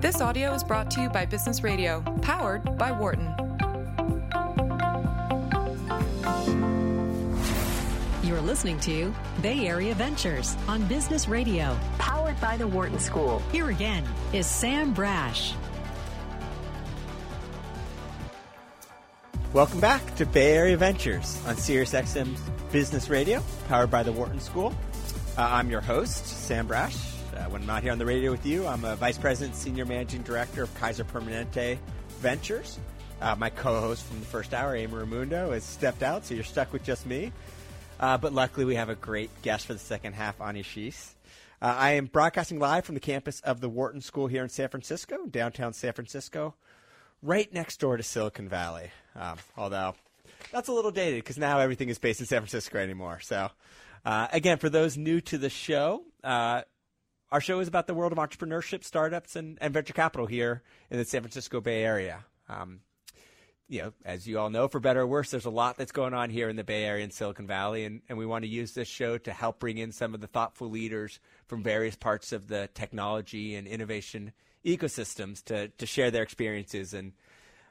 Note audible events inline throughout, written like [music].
This audio is brought to you by Business Radio, powered by Wharton. You're listening to Bay Area Ventures on Business Radio, powered by the Wharton School. Here again is Sam Brasch. Welcome back to Bay Area Ventures on SiriusXM's Business Radio, powered by the Wharton School. Uh, I'm your host, Sam Brasch. When I'm not here on the radio with you, I'm a Vice President, Senior Managing Director of Kaiser Permanente Ventures. Uh, my co-host from the first hour, Amy Ramundo, has stepped out, so you're stuck with just me. Uh, but luckily, we have a great guest for the second half, Anya Schiess. Uh, I am broadcasting live from the campus of the Wharton School here in San Francisco, downtown San Francisco, right next door to Silicon Valley. Um, although that's a little dated because now everything is based in San Francisco anymore. So, uh, again, for those new to the show, uh, our show is about the world of entrepreneurship, startups, and, and venture capital here in the San Francisco Bay Area. Um, you know, as you all know, for better or worse, there's a lot that's going on here in the Bay Area and Silicon Valley, and, and we want to use this show to help bring in some of the thoughtful leaders from various parts of the technology and innovation ecosystems to, to share their experiences and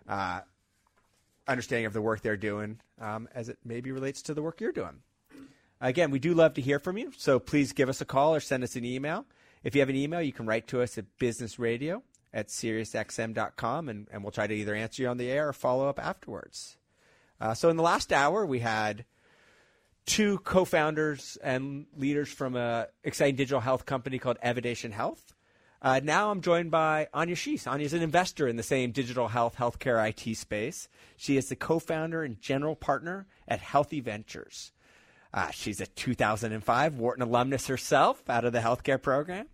uh, understanding of the work they're doing um, as it maybe relates to the work you're doing. Again, we do love to hear from you, so please give us a call or send us an email. If you have an email, you can write to us at businessradio at SiriusXM.com, and, and we'll try to either answer you on the air or follow up afterwards. Uh, so, in the last hour, we had two co founders and leaders from an exciting digital health company called Evidation Health. Uh, now I'm joined by Anya Schiess. Anya is an investor in the same digital health, healthcare IT space. She is the co founder and general partner at Healthy Ventures. Uh, she's a 2005 Wharton alumnus herself out of the healthcare program.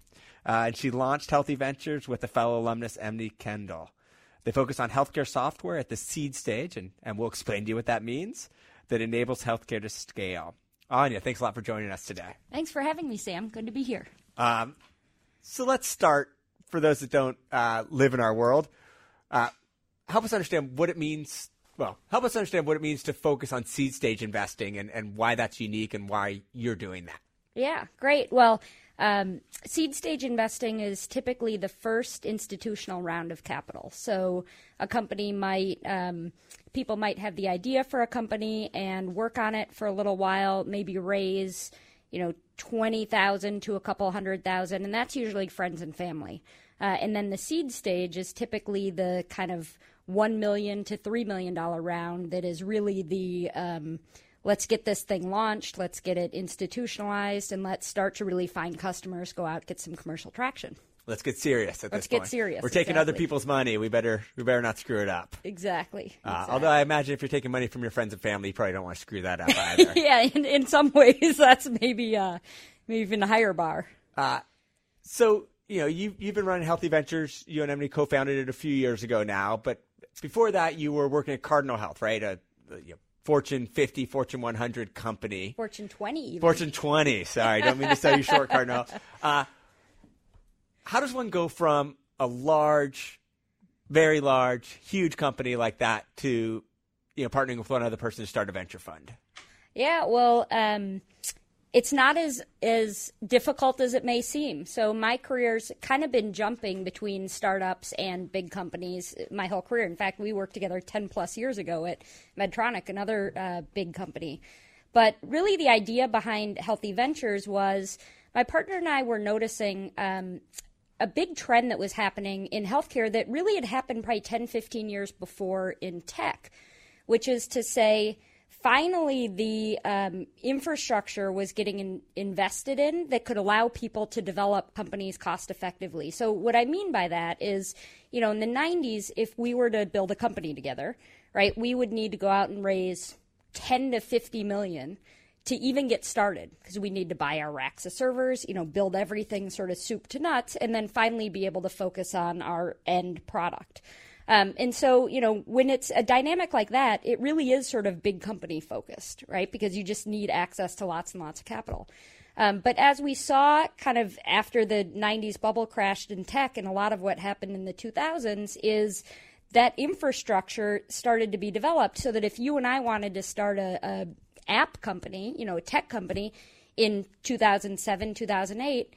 Uh, and she launched Healthy Ventures with a fellow alumnus, Emily Kendall. They focus on healthcare software at the seed stage, and, and we'll explain to you what that means, that enables healthcare to scale. Anya, thanks a lot for joining us today. Thanks for having me, Sam. Good to be here. Um, so let's start, for those that don't uh, live in our world, uh, help us understand what it means well, help us understand what it means to focus on seed stage investing and, and why that's unique and why you're doing that. Yeah, great. Well, um, seed stage investing is typically the first institutional round of capital. So a company might, um, people might have the idea for a company and work on it for a little while, maybe raise, you know, 20,000 to a couple hundred thousand, and that's usually friends and family. Uh, and then the seed stage is typically the kind of one million to three million dollar round that is really the um, let's get this thing launched, let's get it institutionalized, and let's start to really find customers, go out, get some commercial traction. Let's get serious at let's this point. Let's get serious. We're taking exactly. other people's money. We better we better not screw it up. Exactly. Uh, exactly. Although I imagine if you're taking money from your friends and family, you probably don't want to screw that up [laughs] either. yeah, in, in some ways, [laughs] that's maybe uh, maybe even a higher bar. Uh, so you know you you've been running Healthy Ventures. You and Emily co-founded it a few years ago now, but before that, you were working at Cardinal Health, right? A, a you know, Fortune 50, Fortune 100 company. Fortune 20. Even. Fortune 20. Sorry, don't mean to sell you [laughs] short, Cardinal. Uh, how does one go from a large, very large, huge company like that to, you know, partnering with one other person to start a venture fund? Yeah, well, um, it's not as as difficult as it may seem. So my career's kind of been jumping between startups and big companies my whole career. In fact, we worked together 10 plus years ago at Medtronic, another uh, big company. But really, the idea behind Healthy Ventures was my partner and I were noticing um, a big trend that was happening in healthcare that really had happened probably 10, 15 years before in tech, which is to say, finally the um, infrastructure was getting in, invested in that could allow people to develop companies cost effectively. So what I mean by that is, you know, in the 90s, if we were to build a company together, right, we would need to go out and raise 10 to 50 million to even get started because we need to buy our racks of servers, you know, build everything sort of soup to nuts, and then finally be able to focus on our end product. Um, and so, you know, when it's a dynamic like that, it really is sort of big company focused, right? Because you just need access to lots and lots of capital. Um, but as we saw kind of after the 90s bubble crashed in tech and a lot of what happened in the 2000s is that infrastructure started to be developed so that if you and I wanted to start a, a app company, you know, a tech company in 2007, 2008,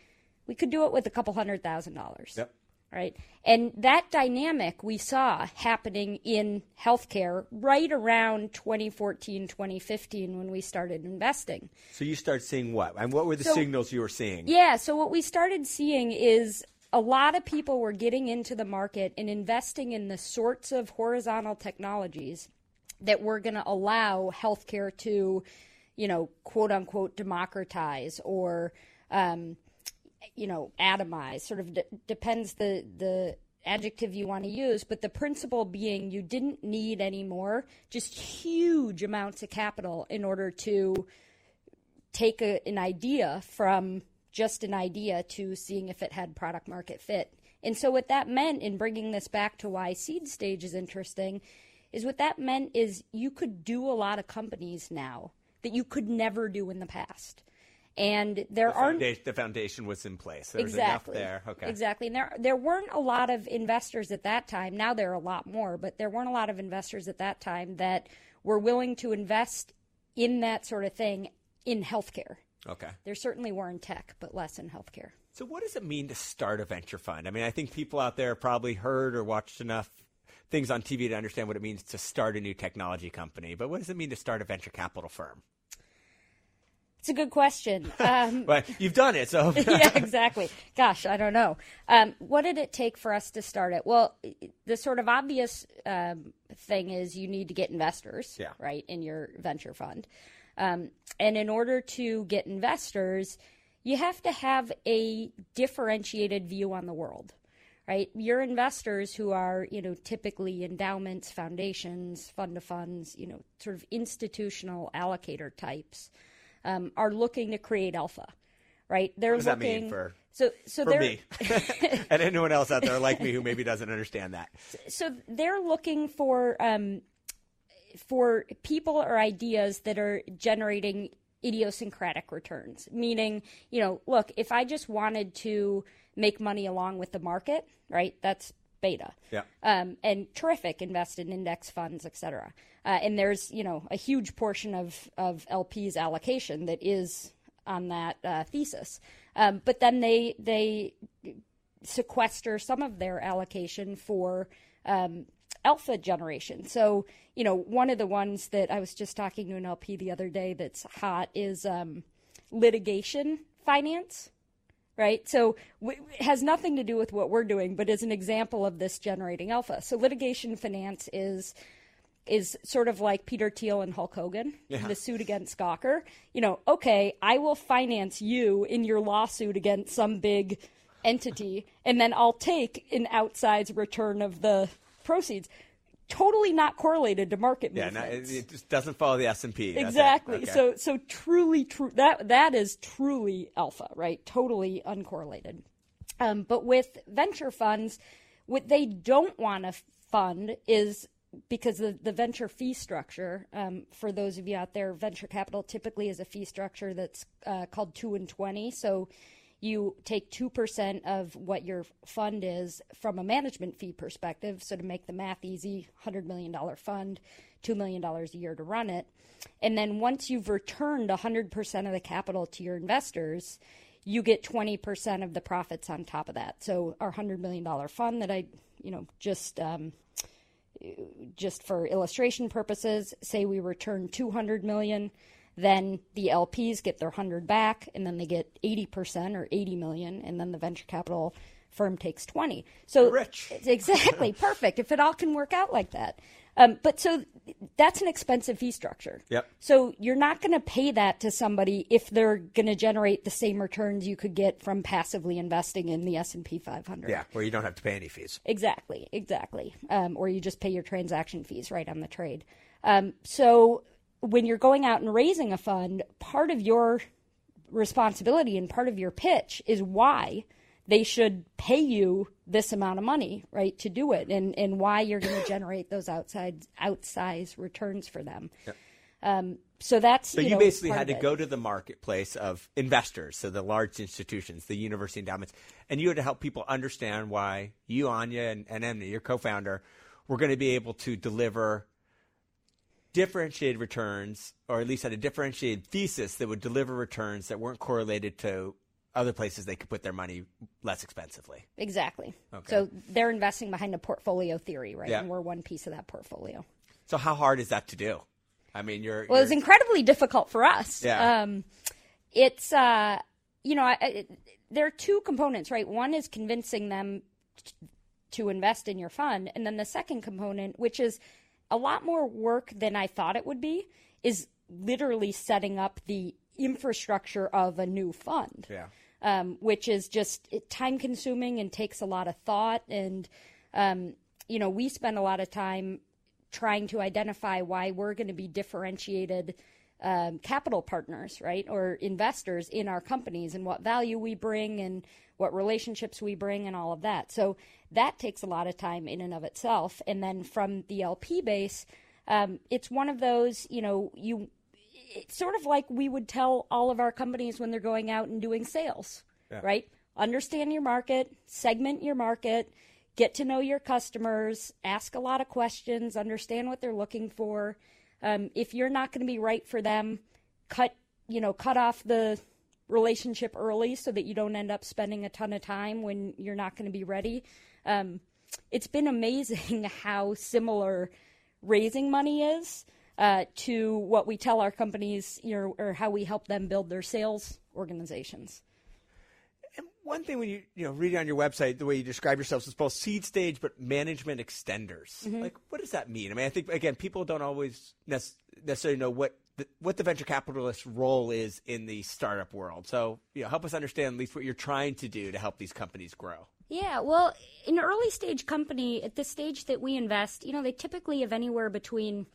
we could do it with a couple hundred thousand dollars. Yep. Right? And that dynamic we saw happening in healthcare right around 2014, 2015 when we started investing. So you start seeing what? And what were the So- signals you were seeing? Yeah, so what we started seeing is a lot of people were getting into the market and investing in the sorts of horizontal technologies that were going to allow healthcare to, you know, quote unquote, democratize or, um, you know, atomize. Sort of d- depends the the adjective you want to use, but the principle being you didn't need any more, just huge amounts of capital in order to take a, an idea from just an idea to seeing if it had product market fit. And so, what that meant in bringing this back to why seed stage is interesting is what that meant is you could do a lot of companies now that you could never do in the past. And there aren't Founda- the foundation was in place. There was exactly enough there. Okay. exactly and there there weren't a lot of investors at that time now there are a lot more but there weren't a lot of investors at that time that were willing to invest in that sort of thing in healthcare Okay. there certainly were in tech but less in healthcare So, what does it mean to start a venture fund? I mean, I think people out there probably heard or watched enough things on TV to understand what it means to start a new technology company. But what does it mean to start a venture capital firm? It's a good question [laughs] um, But you've done it, so [laughs] yeah, exactly. Gosh, I don't know. Um, what did it take for us to start it? Well, the sort of obvious um, thing is you need to get investors, Yeah. right, in your venture fund. Um, and in order to get investors, you have to have a differentiated view on the world, right? Your investors, who are you know typically endowments, foundations, fund of funds, you know, sort of institutional allocator types, um, are looking to create alpha, right? They're does that looking mean for- so so for they're me [laughs] [laughs] and anyone else out there like me who maybe doesn't understand that. so they're looking for um, for people or ideas that are generating idiosyncratic returns. Meaning, you know, look, if I just wanted to make money along with the market, right? That's beta. Yeah. Um, and terrific, invest in index funds, et cetera. Uh, and there's, you know, a huge portion of, of LP's allocation that is on that uh, thesis. Um, but then they they sequester some of their allocation for um, alpha generation. So, you know, one of the ones that I was just talking to an LP the other day that's hot is um, litigation finance. Right, so it has nothing to do with what we're doing, but is an example of this generating alpha. So litigation finance is is sort of like Peter Thiel and Hulk Hogan, the suit against Gawker. You know, okay, I will finance you in your lawsuit against some big entity, and then I'll take an outsized return of the proceeds. Totally not correlated to market Yeah, movements. it, it just doesn't follow the S and P. Exactly. So so truly true that that is truly alpha, right? Totally uncorrelated. Um, but with venture funds, what they don't want to fund is because the, the venture fee structure, um, for those of you out there, venture capital typically is a fee structure that's uh, called 2 and 20. So you take 2% of what your fund is from a management fee perspective. So to make the math easy, $100 million fund, $2 million a year to run it. And then once you've returned 100% of the capital to your investors, you get 20% of the profits on top of that. So our $100 million fund that I, you know, just um, just for illustration purposes, say we return 200 million, then the LPs get their 100 back and then they get 80% or 80 million and then the venture capital firm takes 20. So Rich. [laughs] exactly perfect if it all can work out like that. Um, but so that's an expensive fee structure. Yep. So you're not going to pay that to somebody if they're going to generate the same returns you could get from passively investing in the S&P 500. Yeah, where you don't have to pay any fees. Exactly, exactly. Um, or you just pay your transaction fees right on the trade. Um, so when you're going out and raising a fund, part of your responsibility and part of your pitch is why they should pay you this amount of money, right, to do it, and and why you're going [coughs] to generate those outside outsized returns for them. Um, so that's So you, know, basically had to go to the marketplace of investors, so the large institutions, the university endowments, and you had to help people understand why you, Anya, and, and Emily, your co-founder, were going to be able to deliver differentiated returns, or at least had a differentiated thesis that would deliver returns that weren't correlated to other places they could put their money less expensively. Exactly. Okay. So they're investing behind a portfolio theory, right? Yeah. And we're one piece of that portfolio. So how hard is that to do? I mean, you're Well, it's you're- incredibly difficult for us. Yeah. Um, it's, uh, you know, I, I, there are two components, right? One is convincing them t- to invest in your fund. And then the second component, which is a lot more work than I thought it would be, is literally setting up the infrastructure of a new fund yeah. um, which is just time consuming and takes a lot of thought. And, um, you know, we spend a lot of time trying to identify why we're going to be differentiated um, capital partners, right? Or investors in our companies and what value we bring and what relationships we bring and all of that. So that takes a lot of time in and of itself. And then from the LP base, um, it's one of those, you know, you it's sort of like we would tell all of our companies when they're going out and doing sales, right? Understand your market, segment your market, get to know your customers, ask a lot of questions, understand what they're looking for. Um, if you're not going to be right for them, cut you know cut off the relationship early so that you don't end up spending a ton of time when you're not going to be ready. Um, it's been amazing [laughs] how similar raising money is uh, to what we tell our companies, you know, or how we help them build their sales organizations. And one thing when you you know reading on your website, the way you describe yourselves is both seed stage but management extenders. Mm-hmm. Like, what does that mean? I mean, I think again, people don't always nec- necessarily know what the, what the venture capitalist role is in the startup world. So, you know, help us understand at least what you're trying to do to help these companies grow. Yeah, well, an early stage company, at the stage that we invest, you know, they typically have anywhere between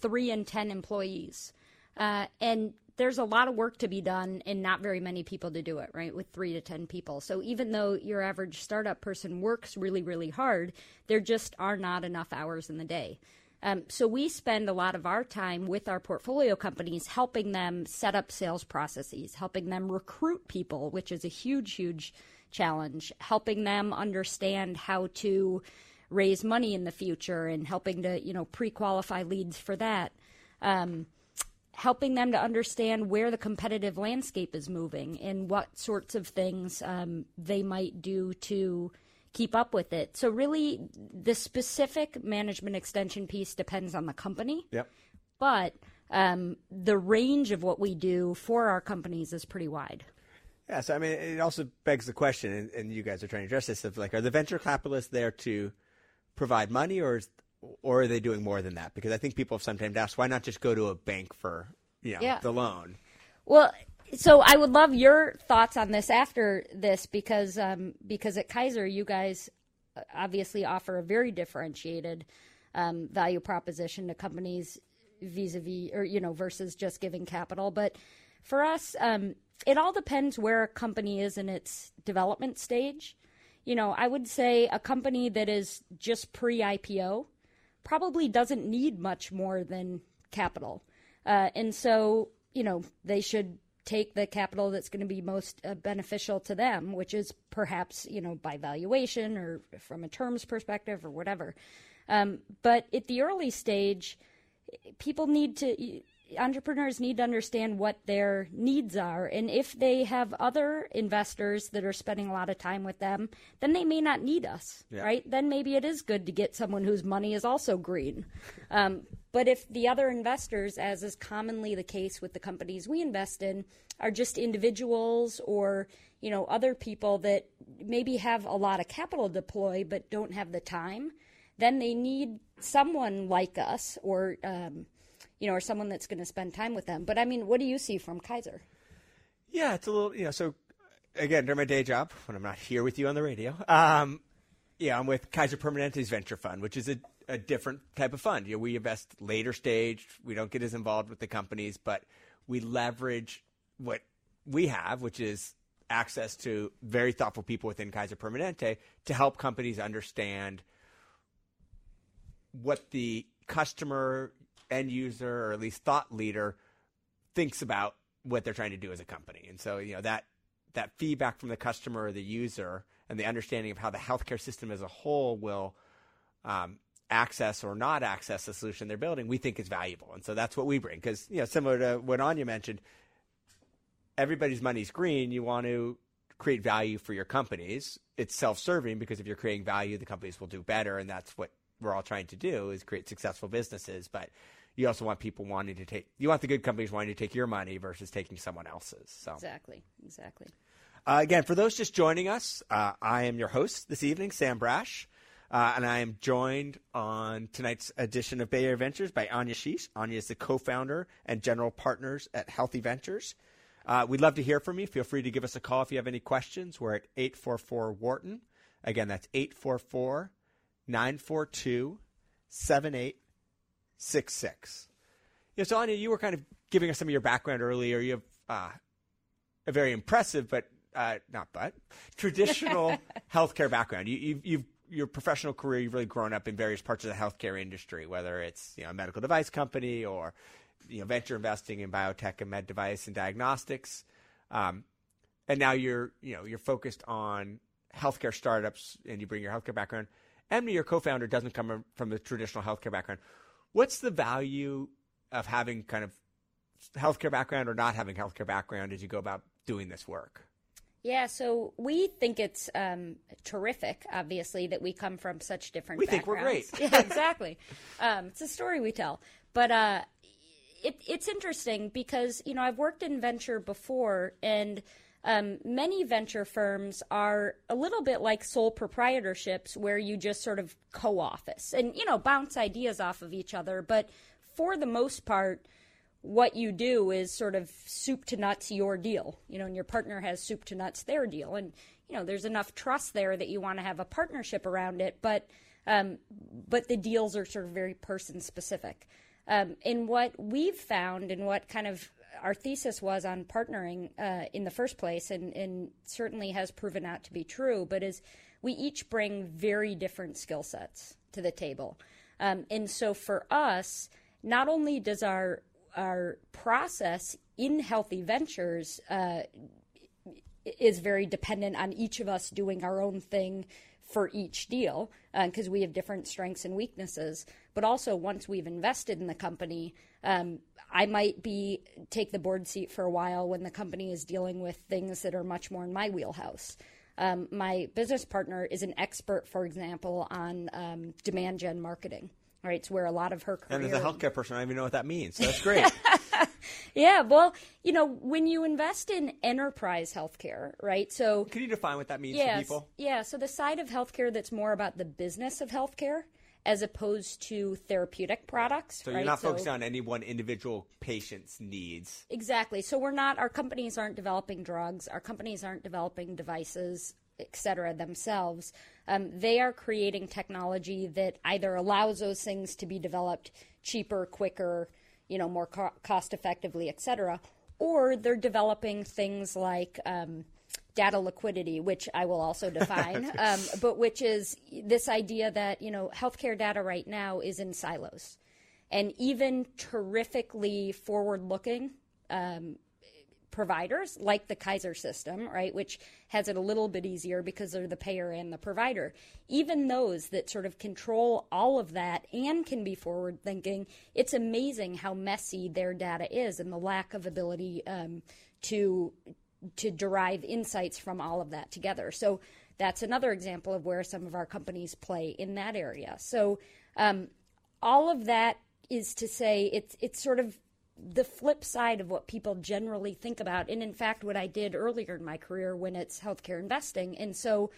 three and 10 employees. Uh, and there's a lot of work to be done and not very many people to do it, right? With three to 10 people. So even though your average startup person works really, really hard, there just are not enough hours in the day. Um, so we spend a lot of our time with our portfolio companies helping them set up sales processes, helping them recruit people, which is a huge, huge challenge, helping them understand how to raise money in the future and helping to, you know, pre-qualify leads for that. Um, helping them to understand where the competitive landscape is moving and what sorts of things um, they might do to keep up with it. So, really, the specific management extension piece depends on the company, Yep. but um, the range of what we do for our companies is pretty wide. Yeah, so I mean, it also begs the question, and, and you guys are trying to address this: of like, are the venture capitalists there to provide money, or is, or are they doing more than that? Because I think people have sometimes asked, why not just go to a bank for you know Yeah. the loan? Well, so I would love your thoughts on this after this because um, because at Kaiser you guys uh, obviously offer a very differentiated um, value proposition to companies vis-a-vis or you know versus just giving capital. But for us, um, it all depends where a company is in its development stage. You know, I would say a company that is just pre-IPO probably doesn't need much more than capital. Uh, and so, you know, they should take the capital that's going to be most uh, beneficial to them, which is perhaps, you know, by valuation or from a terms perspective or whatever. Um, but at the early stage, people need to entrepreneurs need to understand what their needs are. And if they have other investors that are spending a lot of time with them then they may not need us right? Then maybe it is good to get someone whose money is also green. [laughs] Um, but if the other investors as is commonly the case with the companies we invest in are just individuals or you know other people that maybe have a lot of capital to deploy but don't have the time then they need someone like us or um, you know or someone that's going to spend time with them but i mean what do you see from kaiser Yeah, it's a little, you know, so again, during my day job, when I'm not here with you on the radio, um, yeah, I'm with Kaiser Permanente's venture fund, which is a, a different type of fund. You know, we invest later stage. We don't get as involved with the companies, but we leverage what we have, which is access to very thoughtful people within Kaiser Permanente to help companies understand what the customer, end user, or at least thought leader thinks about what they're trying to do as a company. And so, you know, that that feedback from the customer or the user and the understanding of how the healthcare system as a whole will um, access or not access the solution they're building, we think is valuable. And so that's what we bring. Because, you know, similar to what Anya mentioned, everybody's money's green. You want to create value for your companies, it's self-serving because if you're creating value, the companies will do better, and that's what we're all trying to do is create successful businesses. But you also want people wanting to take you want the good companies wanting to take your money versus taking someone else's. So exactly, exactly. Uh, again, for those just joining us, uh, I am your host this evening, Sam Brasch. Uh, and I am joined on tonight's edition of Bay Area Ventures by Anya Schiess. Anya is the co-founder and general partners at Healthy Ventures. Uh, we'd love to hear from you. Feel free to give us a call if you have any questions. We're at 844 Wharton. Again, that's 844 942 7866. Yeah, so Anya, you were kind of giving us some of your background earlier. You have uh, a very impressive, but uh, not but traditional [laughs] healthcare background. You, you've, you've your professional career, you've really grown up in various parts of the healthcare industry, whether it's you know a medical device company or you know venture investing in biotech and med device and diagnostics, um, and now you're you know you're focused on healthcare startups and you bring your healthcare background. Emily, your co-founder, doesn't come from a traditional healthcare background. What's the value of having kind of healthcare background or not having healthcare background as you go about doing this work? Yeah, so we think it's um, terrific, obviously, that we come from such different we think we're great. [laughs] yeah, exactly. Um, it's a story we tell. But uh, it, it's interesting because, you know, I've worked in venture before, and um, many venture firms are a little bit like sole proprietorships where you just sort of co office and, you know, bounce ideas off of each other. But for the most part, what you do is sort of soup to nuts your deal, you know, and your partner has soup to nuts their deal. And, you know, there's enough trust there that you want to have a partnership around it, but, um, but the deals are sort of very person specific. Um, and what we've found and what kind of our thesis was on partnering uh, in the first place, and, and certainly has proven out to be true, but is we each bring very different skill sets to the table. Um, and so for us, not only does our our process in healthy ventures uh, is very dependent on each of us doing our own thing for each deal because uh, we have different strengths and weaknesses. But also, once we've invested in the company, um, I might be take the board seat for a while when the company is dealing with things that are much more in my wheelhouse. Um, my business partner is an expert, for example, on um, demand gen marketing right? It's where a lot of her career. And as a healthcare person, I don't even know what that means. So that's great. [laughs] yeah, well, you know, when you invest in enterprise healthcare, right? So can you define what that means yes, for people? Yeah, so the side of healthcare that's more about the business of healthcare as opposed to therapeutic products. So right? you're not so, focused on any one individual patient's needs. Exactly. So we're not. Our companies aren't developing drugs. Our companies aren't developing devices, et cetera, themselves um, they are creating technology that either allows those things to be developed cheaper, quicker, you know, more co- cost effectively, et cetera, or they're developing things like um, data liquidity, which I will also [laughs] define, um, but which is this idea that you know healthcare data right now is in silos, and even terrifically forward-looking um, providers like the Kaiser system, right, which has it a little bit easier because they're the payer and the provider. Even those that sort of control all of that and can be forward thinking, it's amazing how messy their data is and the lack of ability um, to to derive insights from all of that together. So that's another example of where some of our companies play in that area. So um, all of that is to say it's it's sort of the flip side of what people generally think about, and in fact, what I did earlier in my career when it's healthcare investing. And so,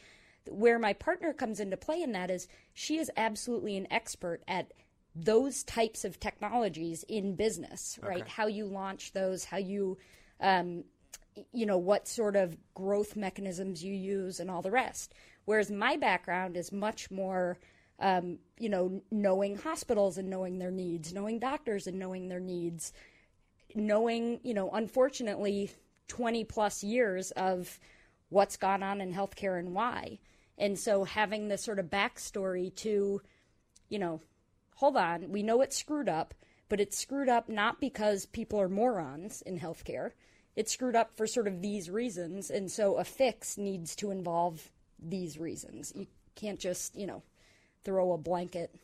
where my partner comes into play in that is she is absolutely an expert at those types of technologies in business, right? How you launch those, how you, um, you know, what sort of growth mechanisms you use, and all the rest. Whereas my background is much more. Um, you know, knowing hospitals and knowing their needs, knowing doctors and knowing their needs, knowing, you know, unfortunately, 20 plus years of what's gone on in healthcare and why. And so having this sort of backstory to, you know, hold on, we know it's screwed up, but it's screwed up not because people are morons in healthcare. It's screwed up for sort of these reasons. And so a fix needs to involve these reasons. You can't just, you know, throw a blanket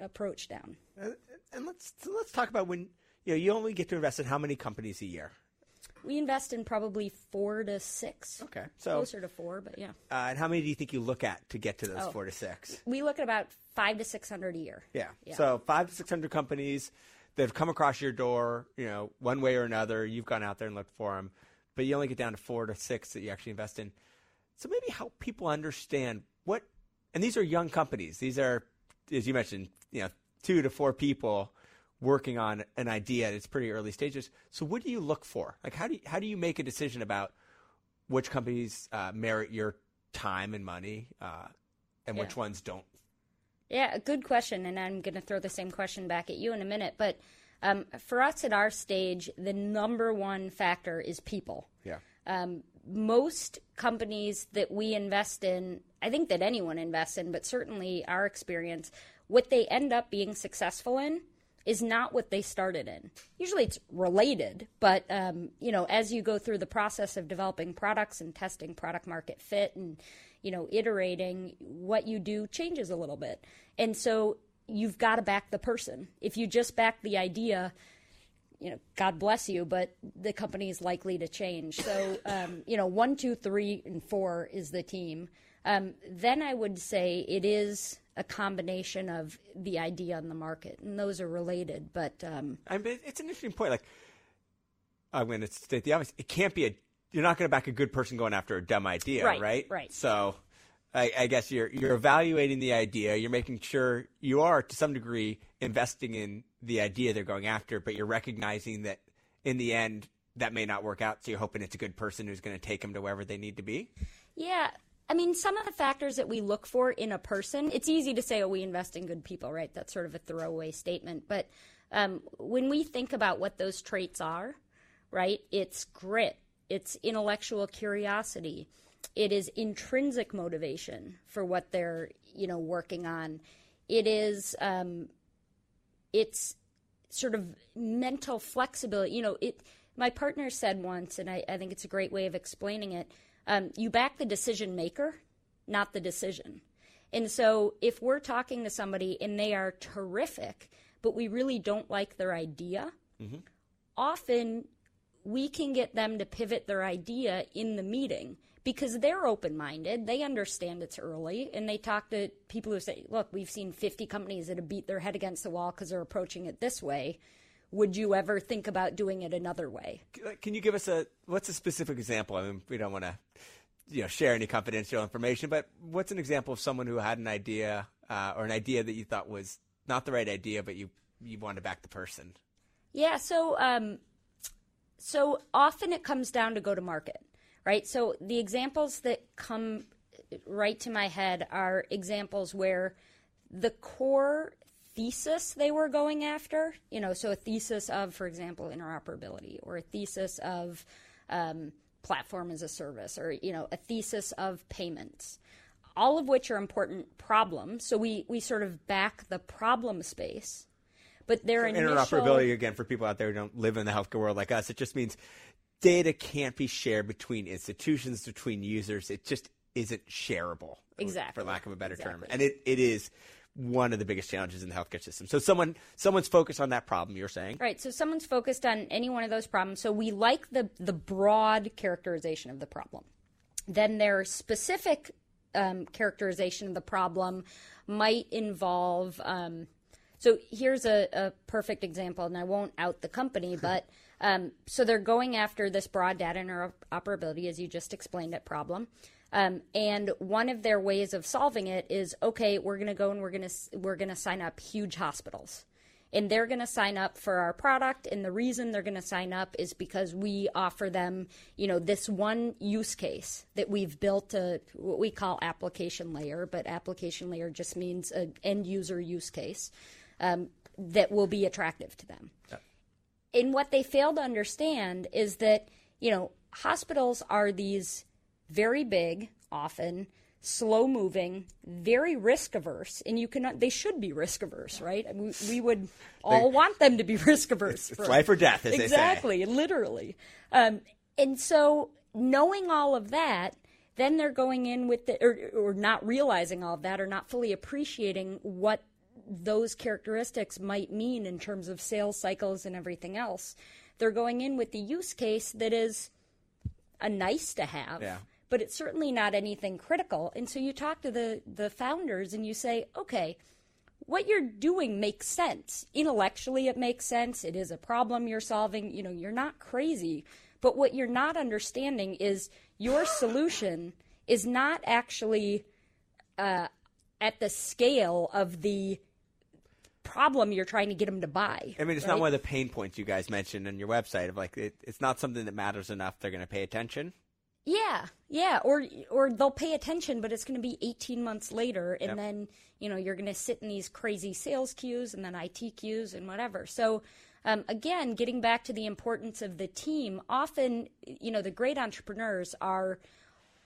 approach down. Uh, and let's let's talk about when you know, you only get to invest in how many companies a year? We invest in probably four to six. Okay, so closer to four, but yeah. Uh, and how many do you think you look at to get to those Oh. four to six? We look at about five to six hundred a year. Yeah. Yeah. So five to six hundred companies that have come across your door, you know, one way or another. You've gone out there and looked for them, but you only get down to four to six that you actually invest in. So maybe help people understand what. And these are young companies. These are, as you mentioned, you know, two to four people working on an idea at its pretty early stages. So what do you look for? Like how do you, how do you make a decision about which companies uh, merit your time and money, uh, and which ones don't? Yeah, a good question, and I'm going to throw the same question back at you in a minute. But um, for us at our stage, the number one factor is people. Yeah. Um, most companies that we invest in, I think that anyone invests in, but certainly our experience, what they end up being successful in is not what they started in. Usually it's related, but um, you know, as you go through the process of developing products and testing product market fit and you know, iterating, what you do changes a little bit. And so you've got to back the person. If you just back the idea, you know, God bless you, but the company is likely to change. So, um, you know, one, two, three, and four is the team. Um, then I would say it is a combination of the idea and the market, and those are related. But um, I mean, it's an interesting point. Like, I'm going to state the obvious. It can't be a. You're not going to back a good person going after a dumb idea, Right, right? right. So, I, I guess you're you're evaluating the idea. You're making sure you are to some degree investing in the idea they're going after, but you're recognizing that in the end that may not work out. So you're hoping it's a good person who's going to take them to wherever they need to be. Yeah. I mean, some of the factors that we look for in a person, it's easy to say, oh, we invest in good people, right? That's sort of a throwaway statement. But um, when we think about what those traits are, right, it's grit, it's intellectual curiosity, it is intrinsic motivation for what they're, you know, working on. It is, um, it's sort of mental flexibility. You know, it. My partner said once, and I, I think it's a great way of explaining it. Um, you back the decision maker, not the decision. And so, if we're talking to somebody and they are terrific, but we really don't like their idea, often we can get them to pivot their idea in the meeting because they're open minded. They understand it's early and they talk to people who say, Look, we've seen 50 companies that have beat their head against the wall because they're approaching it this way. Would you ever think about doing it another way? Can you give us a what's a specific example? I mean, we don't want to you know share any confidential information, but what's an example of someone who had an idea uh, or an idea that you thought was not the right idea, but you you wanted to back the person? Yeah, so um, so often it comes down to go to market, right? So the examples that come right to my head are examples where the core thesis they were going after, you know, so a thesis of, for example, interoperability, or a thesis of um, platform as a service, or you know, a thesis of payments. All of which are important problems. So we, we sort of back the problem space, but their initial Interoperability again for people out there who don't live in the healthcare world like us, it just means data can't be shared between institutions, between users. It just isn't shareable, Exactly. for lack of a better term. And it, it is one of the biggest challenges in the healthcare system. So someone someone's focused on that problem. You're saying, Right. So someone's focused on any one of those problems. So we like the the broad characterization of the problem. Then their specific um, characterization of the problem might involve. Um, so here's a, a perfect example, and I won't out the company, but um, so they're going after this broad data interoperability, as you just explained it, problem. Um, and one of their ways of solving it is okay, we're going to go and we're going to we're going to sign up huge hospitals. And they're going to sign up for our product and the reason they're going to sign up is because we offer them you know this one use case that we've built a what we call application layer but application layer just means an end user use case um, that will be attractive to them and what they fail to understand is that you know hospitals are these very big often slow moving very risk averse and you cannot they should be risk averse right we, we would all want them to be [laughs] risk averse it's life or death, as they say. exactly literally um, and so knowing all of that then they're going in with the or, or not realizing all of that or not fully appreciating what those characteristics might mean in terms of sales cycles and everything else they're going in with the use case that is a nice to have. Yeah. But it's certainly not anything critical. And so you talk to the, the founders and you say, okay, what you're doing makes sense. Intellectually, it makes sense. It is a problem you're solving. You know, you're not crazy. But what you're not understanding is your [laughs] solution is not actually uh, at the scale of the problem you're trying to get them to buy. I mean, it's right? not one of the pain points you guys mentioned on your website of like it, it's not something that matters enough. They're going to pay attention. Yeah, yeah, or or they'll pay attention, but it's going to be 18 months later, and Yep. then you know you're going to sit in these crazy sales queues and then IT queues and whatever. So um, again, getting back to the importance of the team, often you know the great entrepreneurs are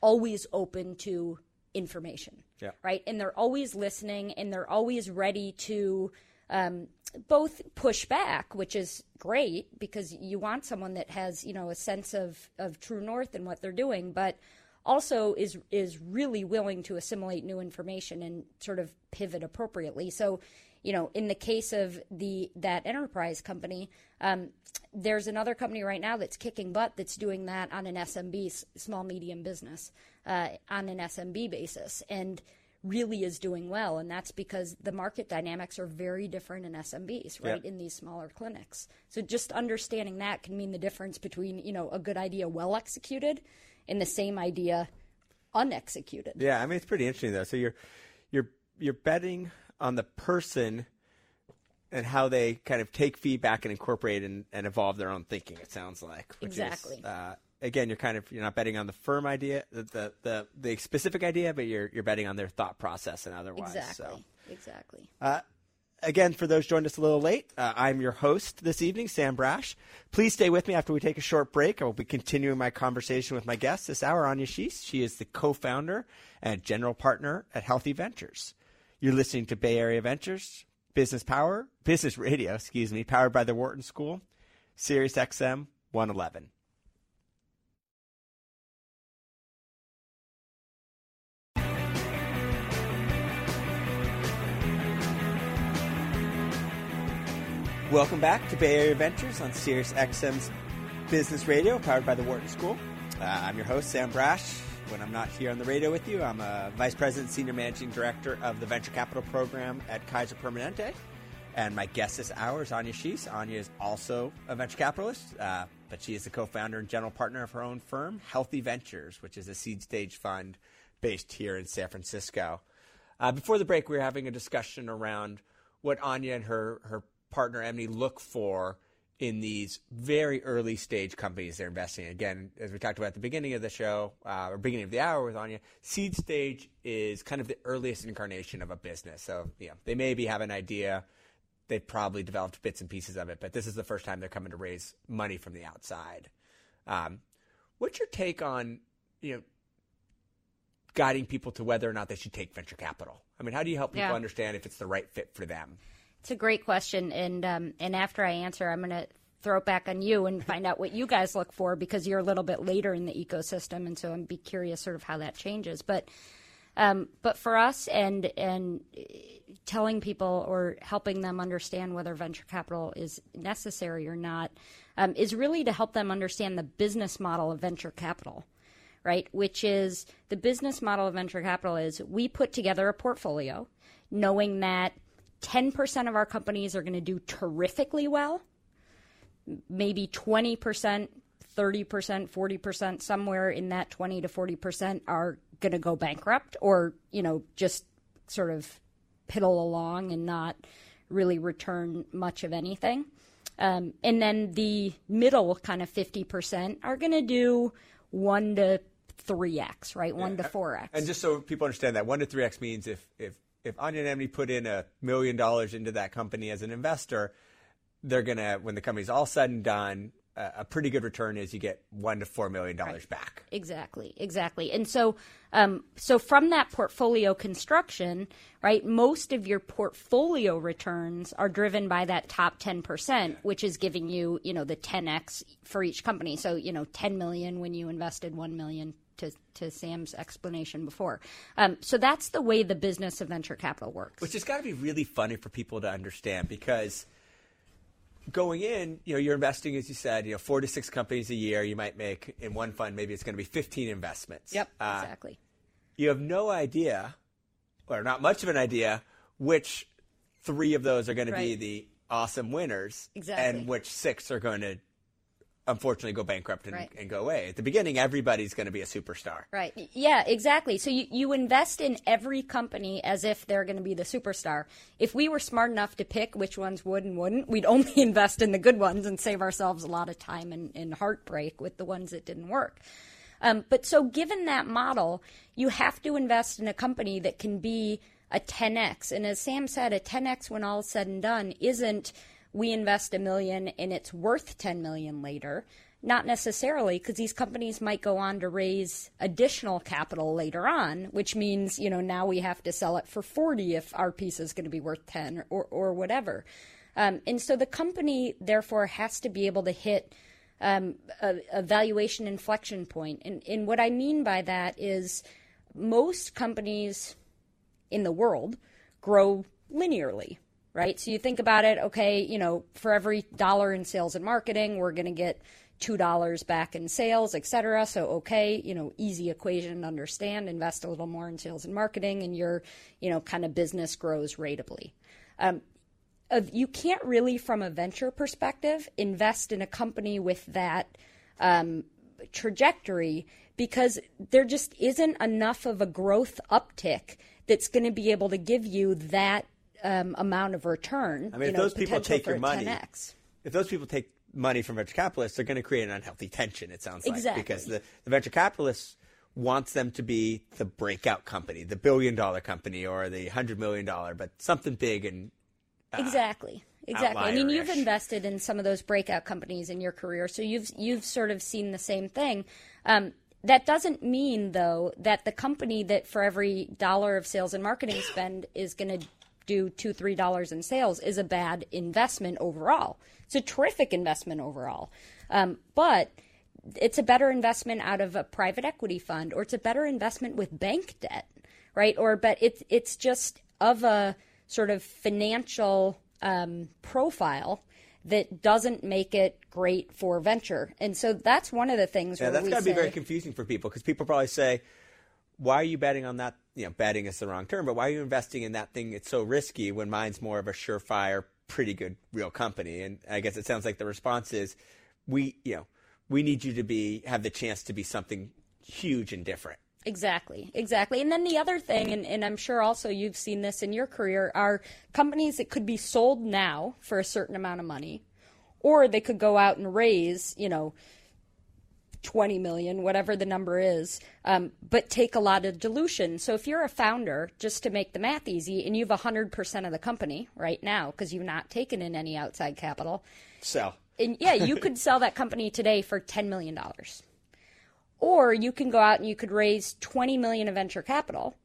always open to information, Yeah. right? And they're always listening, and they're always ready to um, both push back, which is great because you want someone that has you know a sense of of true north and what they're doing, but also is is really willing to assimilate new information and sort of pivot appropriately. So, you know, in the case of the that enterprise company, um, there's another company right now that's kicking butt that's doing that on an SMB, small medium business, uh, on an SMB basis, and really is doing well. And that's because the market dynamics are very different in SMBs, right? Yeah. In these smaller clinics. So just understanding that can mean the difference between you know a good idea well executed and the same idea unexecuted. Yeah, I mean it's pretty interesting though. So you're you're you're betting on the person and how they kind of take feedback and incorporate and, and evolve their own thinking. It sounds like which is, Exactly. uh, again, you're kind of you're not betting on the firm idea, the the the, the specific idea, but you're you're betting on their thought process and otherwise. Exactly. So. Exactly. Again, for those joined us a little late, uh, I'm your host this evening, Sam Brasch. Please stay with me after we take a short break. I will be continuing my conversation with my guest this hour, Anya Schiess. She is the co-founder and general partner at Healthy Ventures. You're listening to Bay Area Ventures, Business Power, Business Radio, excuse me, powered by the Wharton School, Sirius XM 111. Welcome back to Bay Area Ventures on Sirius XM's Business Radio, powered by the Wharton School. Uh, I'm your host, Sam Brasch. When I'm not here on the radio with you, I'm a Vice President, Senior Managing Director of the Venture Capital Program at Kaiser Permanente. And my guest this hour is Anya Schiess. Anya is also a venture capitalist, uh, but she is the co founder and general partner of her own firm, Healthy Ventures, which is a seed stage fund based here in San Francisco. Uh, before the break, we were having a discussion around what Anya and her, her partner Emily look for in these very early stage companies they're investing in. Again, as we talked about at the beginning of the show, uh, or beginning of the hour with Anya, seed stage is kind of the earliest incarnation of a business. So, yeah, they maybe have an idea. They've probably developed bits and pieces of it, but this is the first time they're coming to raise money from the outside. Um, what's your take on, you know, guiding people to whether or not they should take venture capital? I mean, how do you help people Yeah. understand if it's the right fit for them? It's a great question, and um, and after I answer, I'm going to throw it back on you and find out what you guys look for because you're a little bit later in the ecosystem, and so I'm be curious sort of how that changes. But um, but for us, and and telling people or helping them understand whether venture capital is necessary or not um, is really to help them understand the business model of venture capital right? Which is the business model of venture capital is we put together a portfolio knowing that 10% of our companies are going to do terrifically well, maybe 20%, 30%, 40%, somewhere in that 20 to 40% are going to go bankrupt or, you know, just sort of piddle along and not really return much of anything. Um, and then the middle kind of 50% are going to do 1 to 3x, right? 1 to 4x. And just so people understand that, one to three x means if if if Anya put in a million dollars into that company as an investor, they're gonna when the company's all said and done, a, a pretty good return is you get one to four million dollars back. Exactly, exactly. And so, um, so from that portfolio construction, right, most of your portfolio returns are driven by that top 10%, which is giving you, you know, the 10x for each company. So, you know, 10 million when you invested 1 million to, to Sam's explanation before. Um, so that's the way the business of venture capital works. Which has got to be really funny for people to understand because going in, you know, you're investing, as you said, you know, four to six companies a year. You might make in one fund, maybe it's going to be 15 investments. Yep, uh, exactly. You have no idea, or not much of an idea, which three of those are going right. to be the awesome winners, exactly. and which six are going to unfortunately go bankrupt and, right. and, go away. At the beginning, everybody's going to be a superstar. Right. Yeah, exactly. So you, you invest in every company as if they're going to be the superstar. If we were smart enough to pick which ones would and wouldn't, we'd [laughs] only invest in the good ones and save ourselves a lot of time and, and heartbreak with the ones that didn't work. Um, but so given that model, you have to invest in a company that can be a 10x. And as Sam said, a 10x when all is said and done isn't – we invest a million and it's worth 10 million later. Not necessarily, because these companies might go on to raise additional capital later on, which means, you know, now we have to sell it for 40 if our piece is going to be worth 10 or, or whatever. Um, and so the company, therefore, has to be able to hit um, a, a, valuation inflection point. And, and what I mean by that is most companies in the world grow linearly, right? So you think about it, okay, you know, for every dollar in sales and marketing, we're going to get $2 back in sales, et cetera. So, okay, you know, easy equation to understand. Invest a little more in sales and marketing, and your, you know, kind of business grows ratably. Um, you can't really, from a venture perspective, invest in a company with that um, trajectory because there just isn't enough of a growth uptick that's going to be able to give you that um, amount of return. I mean, if know, those people take your money, 10X. if those people take money from venture capitalists, they're going to create an unhealthy tension. It sounds like exactly. because the, the venture capitalists wants them to be the breakout company, the billion dollar company, or the hundred million dollar, but something big and uh, exactly. Exactly. I mean, you've invested in some of those breakout companies in your career, so you've you've sort of seen the same thing. Um, that doesn't mean, though, that the company that for every dollar of sales and marketing spend is going to do two, three dollars in sales is a bad investment overall. It's a terrific investment overall. Um, but it's a better investment out of a private equity fund or it's a better investment with bank debt, right? Or but it's it's just of a sort of financial um, profile that doesn't make it great for venture. And so that's one of the things. Yeah, that's got to be very confusing for people because people probably say, "Why are you betting on that you know, betting is the wrong term, but why are you investing in that thing? It's so risky when mine's more of a surefire, pretty good real company. And I guess it sounds like the response is, we, you know, we need you to be have the chance to be something huge and different. Exactly, exactly. And then the other thing, and, and I'm sure also you've seen this in your career, are companies that could be sold now for a certain amount of money, or they could go out and raise, you know, 20 million, whatever the number is, um, but take a lot of dilution. So if you're a founder, just to make the math easy, and you have 100% of the company right now because you've not taken in any outside capital. Sell. And yeah, you could [laughs] sell that company today for $10 million. Or you can go out and you could raise 20 million of venture capital,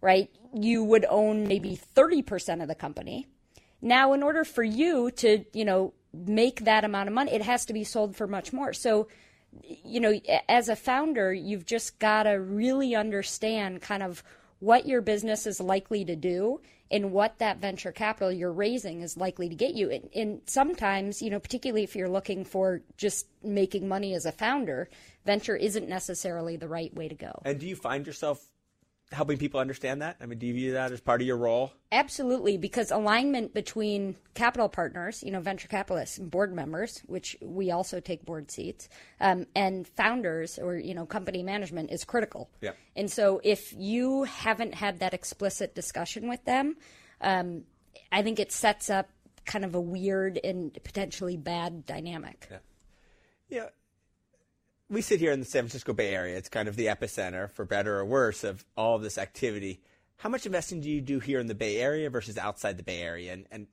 right? You would own maybe 30% of the company. Now, in order for you to, you know, make that amount of money, it has to be sold for much more. So you know, as a founder, you've just got to really understand kind of what your business is likely to do and what that venture capital you're raising is likely to get you. And, and, sometimes, you know, particularly if you're looking for just making money as a founder, venture isn't necessarily the right way to go. And do you find yourself helping people understand that? I mean, do you view that as part of your role? Absolutely, because alignment between capital partners, you know, venture capitalists and board members, which we also take board seats, um, and founders or, you know, company management is critical. Yeah. And so if you haven't had that explicit discussion with them, um, I think it sets up kind of a weird and potentially bad dynamic. Yeah. Yeah we sit here in the San Francisco Bay Area. It's kind of the epicenter, for better or worse, of all of this activity. How much investing do you do here in the Bay Area versus outside the Bay Area, and, and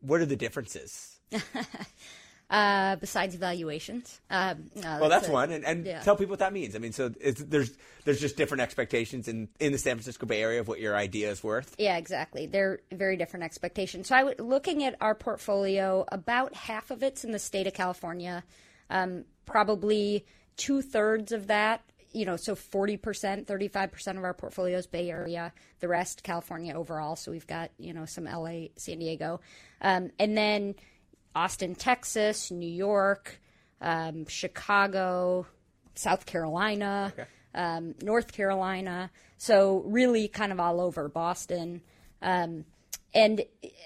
what are the differences? [laughs] uh, besides valuations, uh, no, well, that's a, one, and, and yeah. tell people what that means. I mean, so there's there's just different expectations in in the San Francisco Bay Area of what your idea is worth. Yeah, exactly. They're very different expectations. So I w- looking at our portfolio, about half of it's in the state of California, um, probably two thirds of that, you know, so 40%, 35% of our portfolio is Bay Area, the rest California overall. So we've got, you know, some LA, San Diego. Um, and then Austin, Texas, New York, um, Chicago, South Carolina, um, North Carolina. So really, kind of all over Boston. Um, and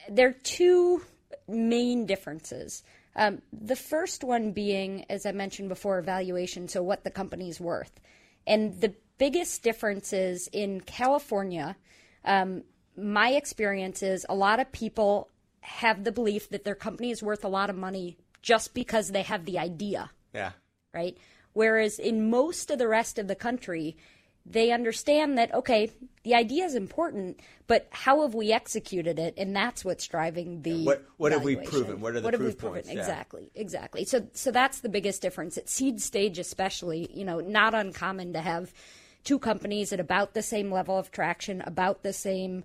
there are two main differences. Um, the first one being, as I mentioned before, valuation, so what the company's worth. And the biggest difference is in California, um, my experience is a lot of people have the belief that their company is worth a lot of money just because they have the idea, Yeah. right? Whereas in most of the rest of the country, they understand that okay, the idea is important, but how have we executed it, and that's what's driving the What- what have we proven? What are the have we proven? points? Yeah. Exactly, exactly. So, so that's the biggest difference. At seed stage, especially, you know, not uncommon to have two companies at about the same level of traction, about the same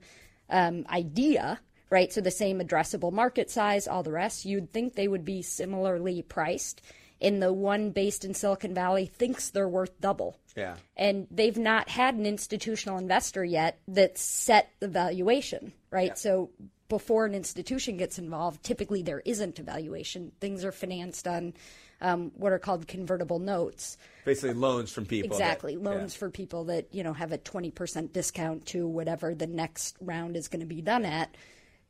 um, idea, right? So the same addressable market size, all the rest. You'd think they would be similarly priced. And the one based in Silicon Valley thinks they're worth double. Yeah. And they've not had an institutional investor yet that set the valuation, right? So before an institution gets involved, typically there isn't a valuation. Things are financed on um, what are called convertible notes. Basically, loans from people. that- Exactly, yeah. loans for people that you know have a twenty percent discount to whatever the next round is going to be done at,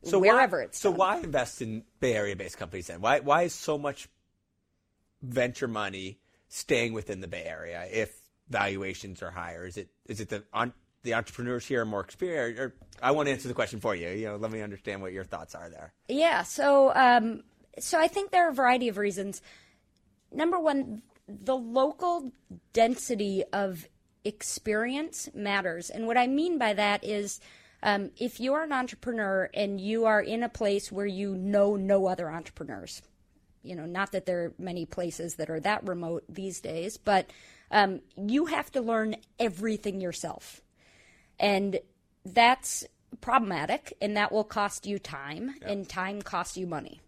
So wherever why, it's so done. why invest in Bay Area based companies then? Why why is so much venture money staying within the Bay Area if valuations are higher? Is it is it the on, the entrepreneurs here are more experienced? Or I want to answer the question for you. You know, let me understand what your thoughts are there. Yeah. So, um, so I think there are a variety of reasons. Number one, the local density of experience matters, and what I mean by that is. Um, if you're an entrepreneur and you are in a place where you know no other entrepreneurs, you know, not that there are many places that are that remote these days, but um, you have to learn everything yourself. And that's problematic, and that will cost you time, and time costs you money,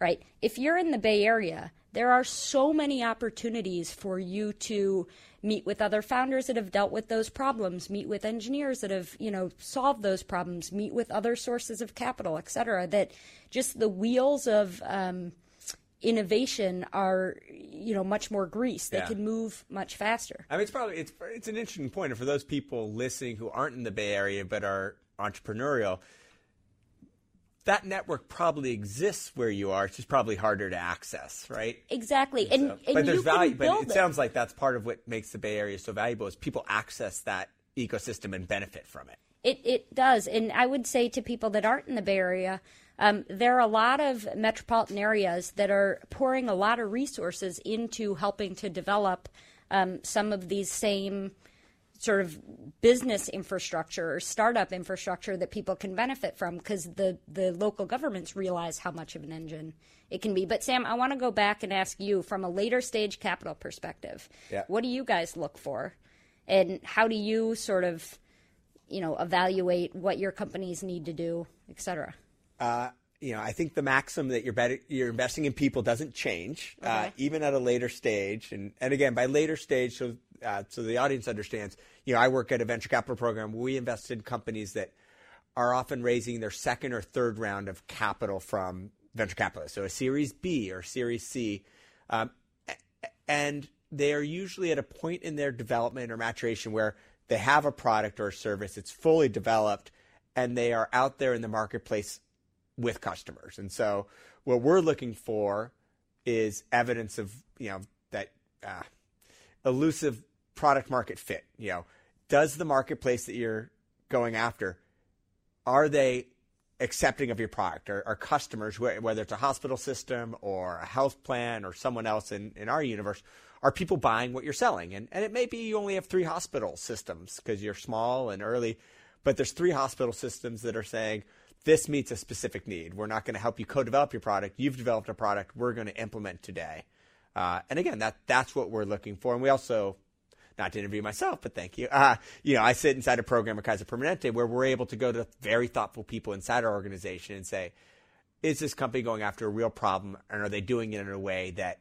right? If you're in the Bay Area, there are so many opportunities for you to meet with other founders that have dealt with those problems, meet with engineers that have, you know, solved those problems, meet with other sources of capital, et cetera, that just the wheels of um, innovation are, you know, much more greased. They Yeah. can move much faster. I mean, it's probably it's it's an interesting point. and for those people listening who aren't in the Bay Area but are entrepreneurial, that network probably exists where you are. It's just probably harder to access, right? Exactly. And, So- and but there's value. But build it sounds like that's part of what makes the Bay Area so valuable is people access that ecosystem and benefit from it. It it does, and I would say to people that aren't in the Bay Area, um, there are a lot of metropolitan areas that are pouring a lot of resources into helping to develop um, some of these same sort of business infrastructure or startup infrastructure that people can benefit from because the the local governments realize how much of an engine it can be. But Sam, I want to go back and ask you from a later stage capital perspective. Yeah. What do you guys look for, and how do you sort of you know, evaluate what your companies need to do, et cetera. Uh, you know, I think the maxim that you're better, you're investing in people doesn't change, uh, even at a later stage. And, and again, by later stage, so uh, so the audience understands. You know, I work at a venture capital program. We invest in companies that are often raising their second or third round of capital from venture capitalists, so a Series B or Series C, um, and they are usually at a point in their development or maturation where they have a product or a service, it's fully developed, and they are out there in the marketplace with customers. And so, what we're looking for is evidence of you know that uh, elusive product market fit. You know, does the marketplace that you're going after are they accepting of your product? Are, are customers, whether it's a hospital system or a health plan or someone else in, in our universe, are people buying what you're selling? And, and it may be you only have three hospital systems because you're small and early, but there's three hospital systems that are saying, this meets a specific need. We're not going to help you co-develop your product. You've developed a product we're going to implement today. Uh, and again, that that's what we're looking for. And we also, not to interview myself, but thank you. [laughs] Uh, you know, I sit inside a program at Kaiser Permanente where we're able to go to very thoughtful people inside our organization and say, is this company going after a real problem and are they doing it in a way that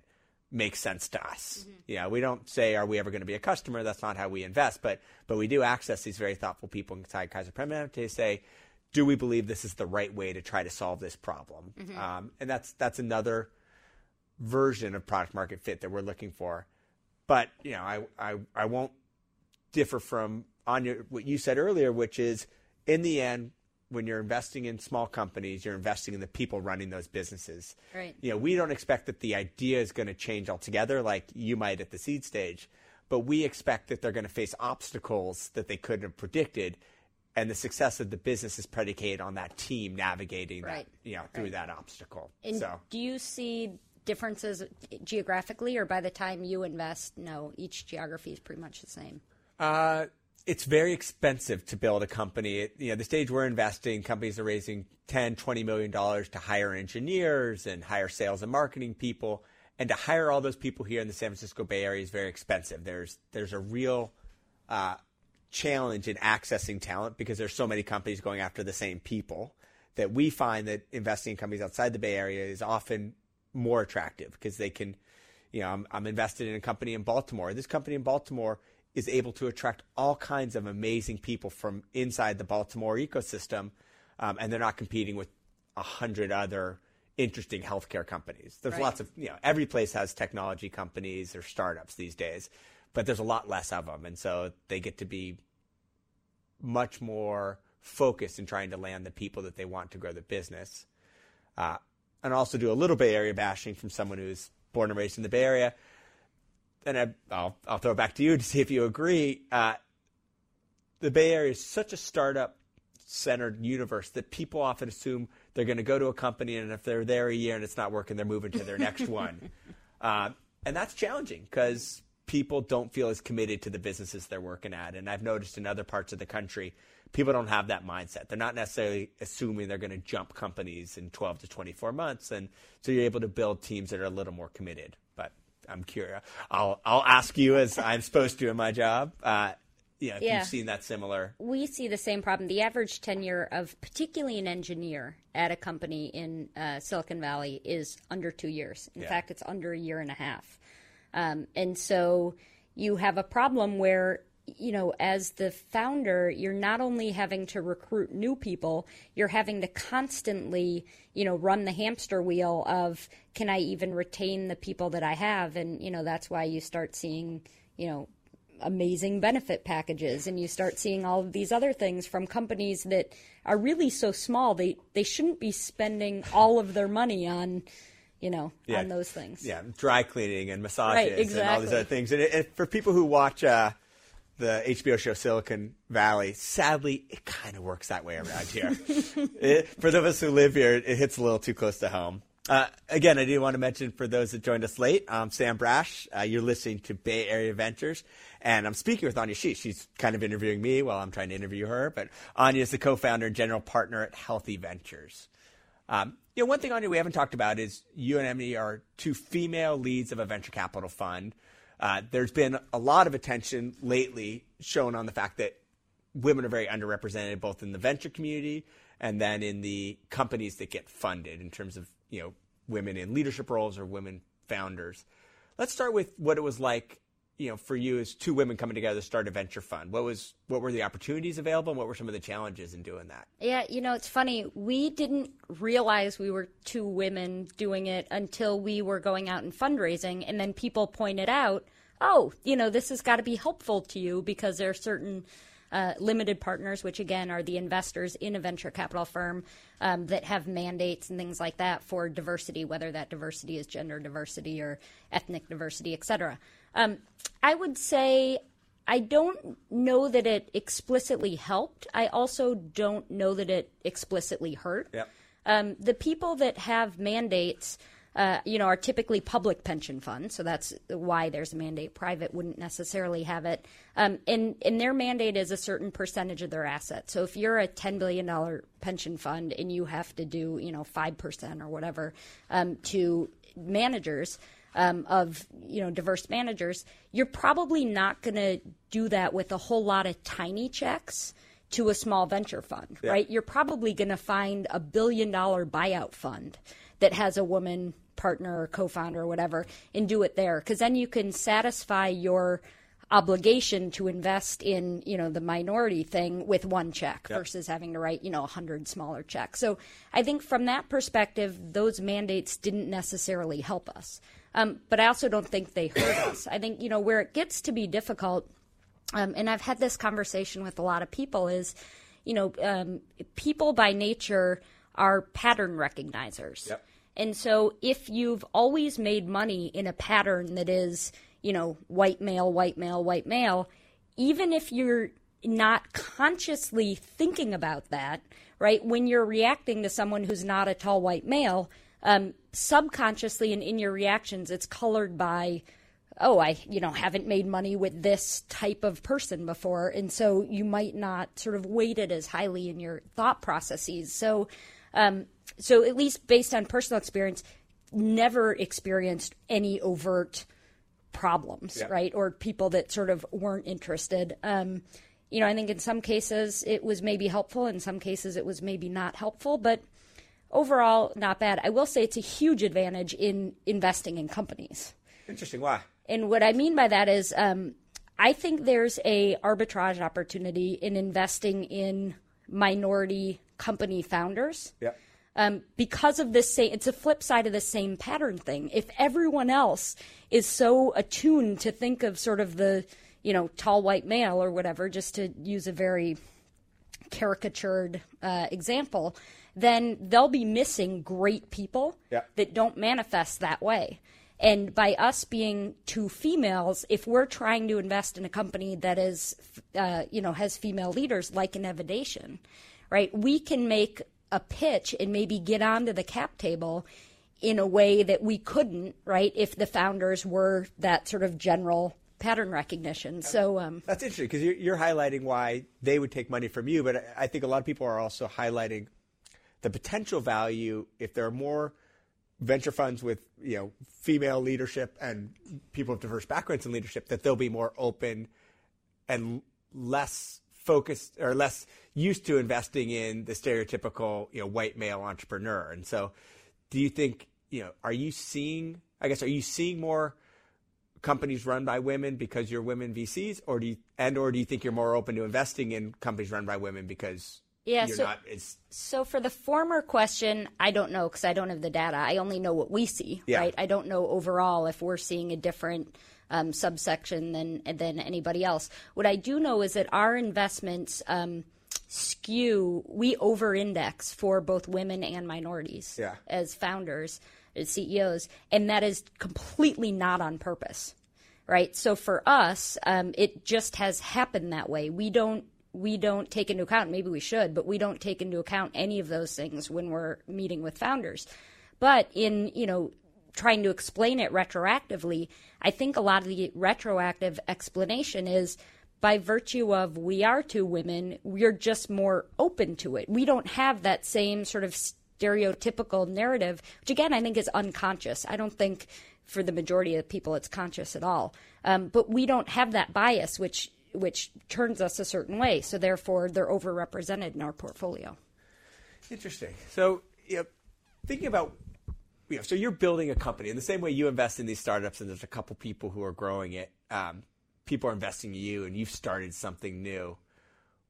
makes sense to us? You know, we don't say, are we ever going to be a customer? That's not how we invest, but, but we do access these very thoughtful people inside Kaiser Permanente to say, do we believe this is the right way to try to solve this problem? Um, and that's that's another version of product market fit that we're looking for. But you know, I I, I won't differ from on your, what you said earlier, which is in the end, when you're investing in small companies, you're investing in the people running those businesses. Right. You know, we don't expect that the idea is going to change altogether, like you might at the seed stage, but we expect that they're going to face obstacles that they couldn't have predicted. And the success of the business is predicated on that team navigating Right. that, you know, through Right. that obstacle. And so do you see differences geographically, or by the time you invest, no, each geography is pretty much the same? Uh, it's very expensive to build a company. It, you know, the stage we're investing, companies are raising 10, 20 million dollars to hire engineers and hire sales and marketing people. And to hire all those people here in the San Francisco Bay Area is very expensive. There's there's a real uh, challenge in accessing talent because there's so many companies going after the same people that we find that investing in companies outside the Bay Area is often more attractive because they can, you know, I'm, I'm invested in a company in Baltimore. This company in Baltimore is able to attract all kinds of amazing people from inside the Baltimore ecosystem, um, and they're not competing with a hundred other interesting healthcare companies. There's Right. lots of, you know, every place has technology companies or startups these days, but there's a lot less of them, and so they get to be much more focused in trying to land the people that they want to grow the business. Uh, and also do a little Bay Area bashing from someone who's born and raised in the Bay Area. And I, I'll, I'll throw it back to you to see if you agree. Uh, the Bay Area is such a startup centered universe that people often assume they're going to go to a company and if they're there a year and it's not working, they're moving to their next [laughs] one. Uh, and that's challenging because people don't feel as committed to the businesses they're working at. And I've noticed in other parts of the country, people don't have that mindset. They're not necessarily assuming they're going to jump companies in 12 to 24 months. And so you're able to build teams that are a little more committed. I'm curious. I'll, I'll ask you as I'm supposed to in my job. Uh, yeah, if Yeah. you've seen that similar. we see the same problem. The average tenure of particularly an engineer at a company in uh, Silicon Valley is under two years. In Yeah. fact, it's under a year and a half. Um, and so you have a problem where, you know, as the founder, you're not only having to recruit new people, you're having to constantly, you know, run the hamster wheel of can I even retain the people that I have? And, you know, that's why you start seeing, you know, amazing benefit packages and you start seeing all of these other things from companies that are really so small they they shouldn't be spending all of their money on you know Yeah. on those things Yeah, dry cleaning and massages Right, and all these other things. And, it, it- for people who watch uh, the HBO show Silicon Valley, sadly, it kind of works that way around here. [laughs] It- for those of us who live here, it hits a little too close to home. Uh, again, I do want to mention for those that joined us late, I'm Sam Brasch. Uh, you're listening to Bay Area Ventures, and I'm speaking with Anya Schiess. She's kind of interviewing me while I'm trying to interview her, but Anya is the co-founder and general partner at Healthy Ventures. Um, you know, one thing, Anya, we haven't talked about is you and Emily are two female leads of a venture capital fund. Uh, there's been a lot of attention lately shown on the fact that women are very underrepresented both in the venture community and then in the companies that get funded in terms of you know women in leadership roles or women founders. Let's start with what it was like, you know, for you as two women coming together to start a venture fund. What was what were the opportunities available and what were some of the challenges in doing that? yeah you know it's funny we didn't realize we were two women doing it until we were going out and fundraising and then people pointed out oh you know this has got to be helpful to you because there are certain uh, limited partners, which again are the investors in a venture capital firm um, that have mandates and things like that for diversity, whether that diversity is gender diversity or ethnic diversity, et cetera. Um, I would say I don't know that it explicitly helped. I also don't know that it explicitly hurt. Yep. Um, the people that have mandates, uh, you know, are typically public pension funds, so that's why there's a mandate. Private wouldn't necessarily have it, um, and and their mandate is a certain percentage of their assets. So if you're a ten billion dollar pension fund and you have to do, you know, five percent or whatever um, to managers. Um, of you know diverse managers, you're probably not going to do that with a whole lot of tiny checks to a small venture fund, right? You're probably going to find a billion dollar buyout fund that has a woman partner or co-founder or whatever and do it there because then you can satisfy your obligation to invest in you know the minority thing with one check yep. versus having to write you know a hundred smaller checks. So I think from that perspective, those mandates didn't necessarily help us. Um, but I also don't think they hurt us. I think you know where it gets to be difficult, um, and I've had this conversation with a lot of people is, you know, um, people by nature are pattern recognizers. Yep. And so if you've always made money in a pattern that is you know, white male, white male, white male, even if you're not consciously thinking about that, right? When you're reacting to someone who's not a tall white male, um, subconsciously and in your reactions, it's colored by, oh, I, you know, haven't made money with this type of person before. And so you might not sort of weight it as highly in your thought processes. So, um, so at least based on personal experience, never experienced any overt problems, yeah. right? Or people that sort of weren't interested. Um, you know, I think in some cases it was maybe helpful, in some cases it was maybe not helpful, but overall, not bad. I will say it's a huge advantage in investing in companies. Interesting. Why? And what I mean by that is, um, I think there's a arbitrage opportunity in investing in minority company founders. Yeah um, because of this same, it's a flip side of the same pattern thing. If everyone else is so attuned to think of sort of the, you know, tall white male or whatever, just to use a very caricatured uh, example, then they'll be missing great people yeah. that don't manifest that way. And by us being two females, if we're trying to invest in a company that is, uh, you know, has female leaders like an Evidation, right, we can make a pitch and maybe get onto the cap table in a way that we couldn't, right, if the founders were that sort of general pattern recognition. So um, that's interesting because you're, you're, highlighting why they would take money from you, but I think a lot of people are also highlighting the potential value if there are more venture funds with you know female leadership and people of diverse backgrounds in leadership that they'll be more open and less focused or less used to investing in the stereotypical you know white male entrepreneur. And so, do you think you know are you seeing? I guess are you seeing more companies run by women because you're women VCs, or do you and or do you think you're more open to investing in companies run by women because yeah, so, as... so for the former question, I don't know because I don't have the data. I only know what we see, yeah. right? I don't know overall if we're seeing a different um, subsection than than anybody else. What I do know is that our investments um, skew. We over-index for both women and minorities yeah. as founders, as CEOs, and that is completely not on purpose, right? So for us, um, it just has happened that way. We don't we don't take into account maybe we should but we don't take into account any of those things when we're meeting with founders but in you know trying to explain it retroactively, I think a lot of the retroactive explanation is by virtue of we are two women, we're just more open to it. We don't have that same sort of stereotypical narrative, which again I think is unconscious. I don't think for the majority of people it's conscious at all. Um, but we don't have that bias, which which turns us a certain way. So therefore, they're overrepresented in our portfolio. Interesting. So, you know, thinking about you know, so you're building a company in the same way you invest in these startups, and there's a couple people who are growing it. Um, people are investing in you, and you've started something new.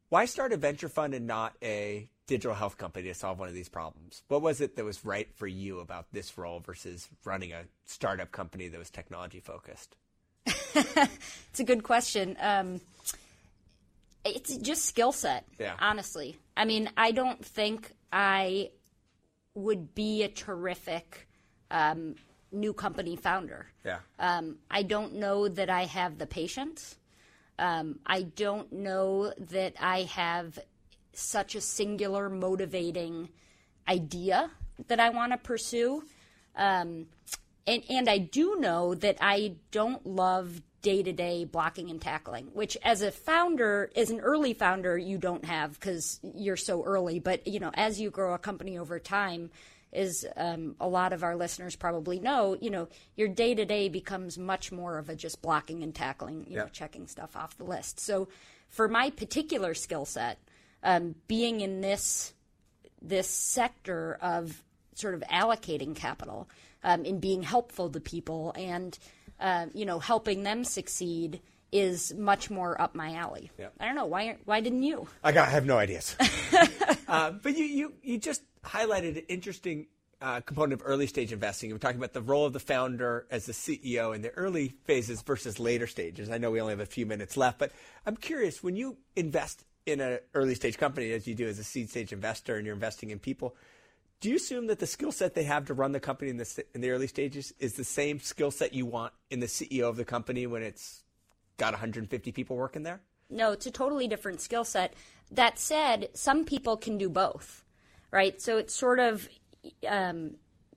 Why start a venture fund and not a digital health company to solve one of these problems? What was it that was right for you about this role versus running a startup company that was technology focused? [laughs] it's a good question. Um, it's just skill set, yeah. honestly. I mean, I don't think I would be a terrific um, new company founder. Yeah. Um, I don't know that I have the patience. Um, I don't know that I have such a singular motivating idea that I want to pursue. Um, and, and I do know that I don't love day to day blocking and tackling, which as a founder, as an early founder, you don't have because you're so early. But, you know, as you grow a company over time, is um, a lot of our listeners probably know, you know, your day to day becomes much more of a just blocking and tackling, you yeah. know, checking stuff off the list. So for my particular skill set, um, being in this this sector of sort of allocating capital um, and being helpful to people and uh, you know helping them succeed is much more up my alley. Yeah. I don't know why. Why didn't you? I got I have no ideas. [laughs] uh, but you, you you just highlighted an interesting uh, component of early stage investing. We're talking about the role of the founder as the CEO in the early phases versus later stages. I know we only have a few minutes left, but I'm curious when you invest in an early stage company, as you do as a seed stage investor, and you're investing in people. Do you assume that the skill set they have to run the company in the, in the early stages is the same skill set you want in the CEO of the company when it's got 150 people working there? No, it's a totally different skill set. That said, some people can do both, right? So it's sort of, um,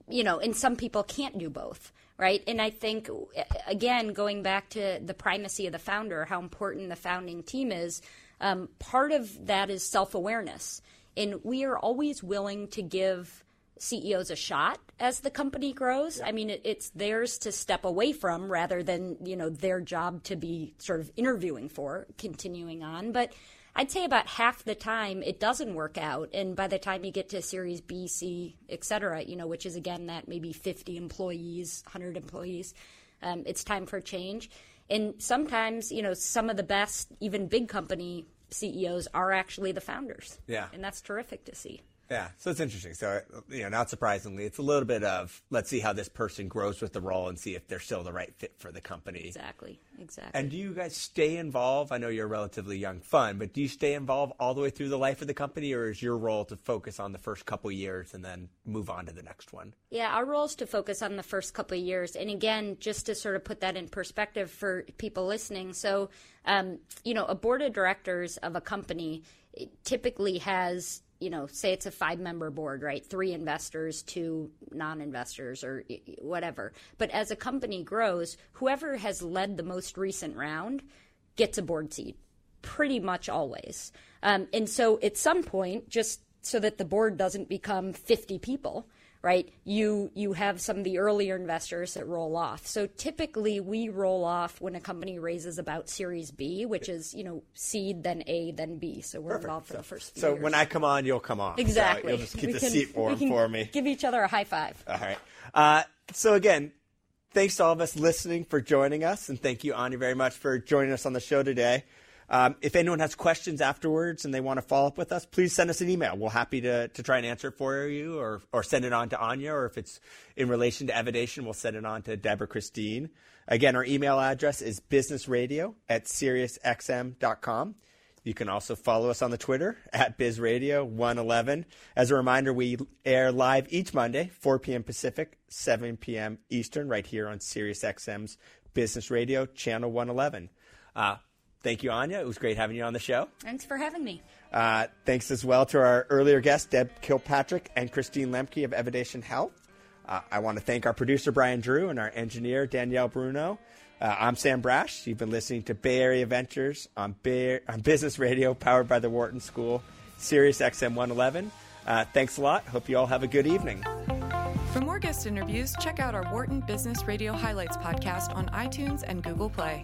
you know, and some people can't do both, right? And I think, again, going back to the primacy of the founder, how important the founding team is, um, part of that is self awareness. And we are always willing to give CEOs a shot as the company grows. I mean, it, it's theirs to step away from rather than, you know, their job to be sort of interviewing for, continuing on. But I'd say about half the time it doesn't work out. And by the time you get to Series B, C, et cetera, you know, which is again that maybe 50 employees, 100 employees, um, it's time for change. And sometimes, you know, some of the best, even big company CEOs are actually the founders. Yeah. And that's terrific to see. Yeah, so it's interesting. So, you know, not surprisingly, it's a little bit of let's see how this person grows with the role and see if they're still the right fit for the company. Exactly, exactly. And do you guys stay involved? I know you're a relatively young fund, but do you stay involved all the way through the life of the company, or is your role to focus on the first couple years and then move on to the next one? Yeah, our role is to focus on the first couple of years. And again, just to sort of put that in perspective for people listening. So, um, you know, a board of directors of a company typically has you know, say it's a five member board, right? Three investors, two non investors, or whatever. But as a company grows, whoever has led the most recent round gets a board seat, pretty much always. Um, and so at some point, just so that the board doesn't become 50 people, right? You you have some of the earlier investors that roll off. So typically we roll off when a company raises about Series B, which is you know seed then A then B. So we're Perfect. involved for so, the first. Few so years. when I come on, you'll come on. So Exactly. you'll just keep We the can- seat warm for me. Give each other a high five. All right. Uh, so again, thanks to all of us listening for joining us, and thank you, Anya, very much for joining us on the show today. Um, if anyone has questions afterwards and they want to follow up with us, please send us an email. We're happy to, to try and answer it for you or, or send it on to Anya, or if it's in relation to Evidation, we'll send it on to Deborah Christine. Again, our email address is businessradio at SiriusXM.com. You can also follow us on the Twitter at BizRadio111. As a reminder, we air live each Monday, 4 p.m. Pacific, 7 p.m. Eastern, right here on SiriusXM's Business Radio, Channel 111. Uh, thank you, Anya. It was great having you on the show. Thanks for having me. Uh, thanks as well to our earlier guests, Deb Kilpatrick and Christine Lemke of Evidation Health. Uh, I want to thank our producer, Brian Drew, and our engineer, Danielle Bruno. Uh, I'm Sam Brasch. You've been listening to Bay Area Ventures on, Bay, on Business Radio, powered by the Wharton School, Sirius XM 111. Uh, thanks a lot. Hope you all have a good evening. For more guest interviews, check out our Wharton Business Radio Highlights podcast on iTunes and Google Play.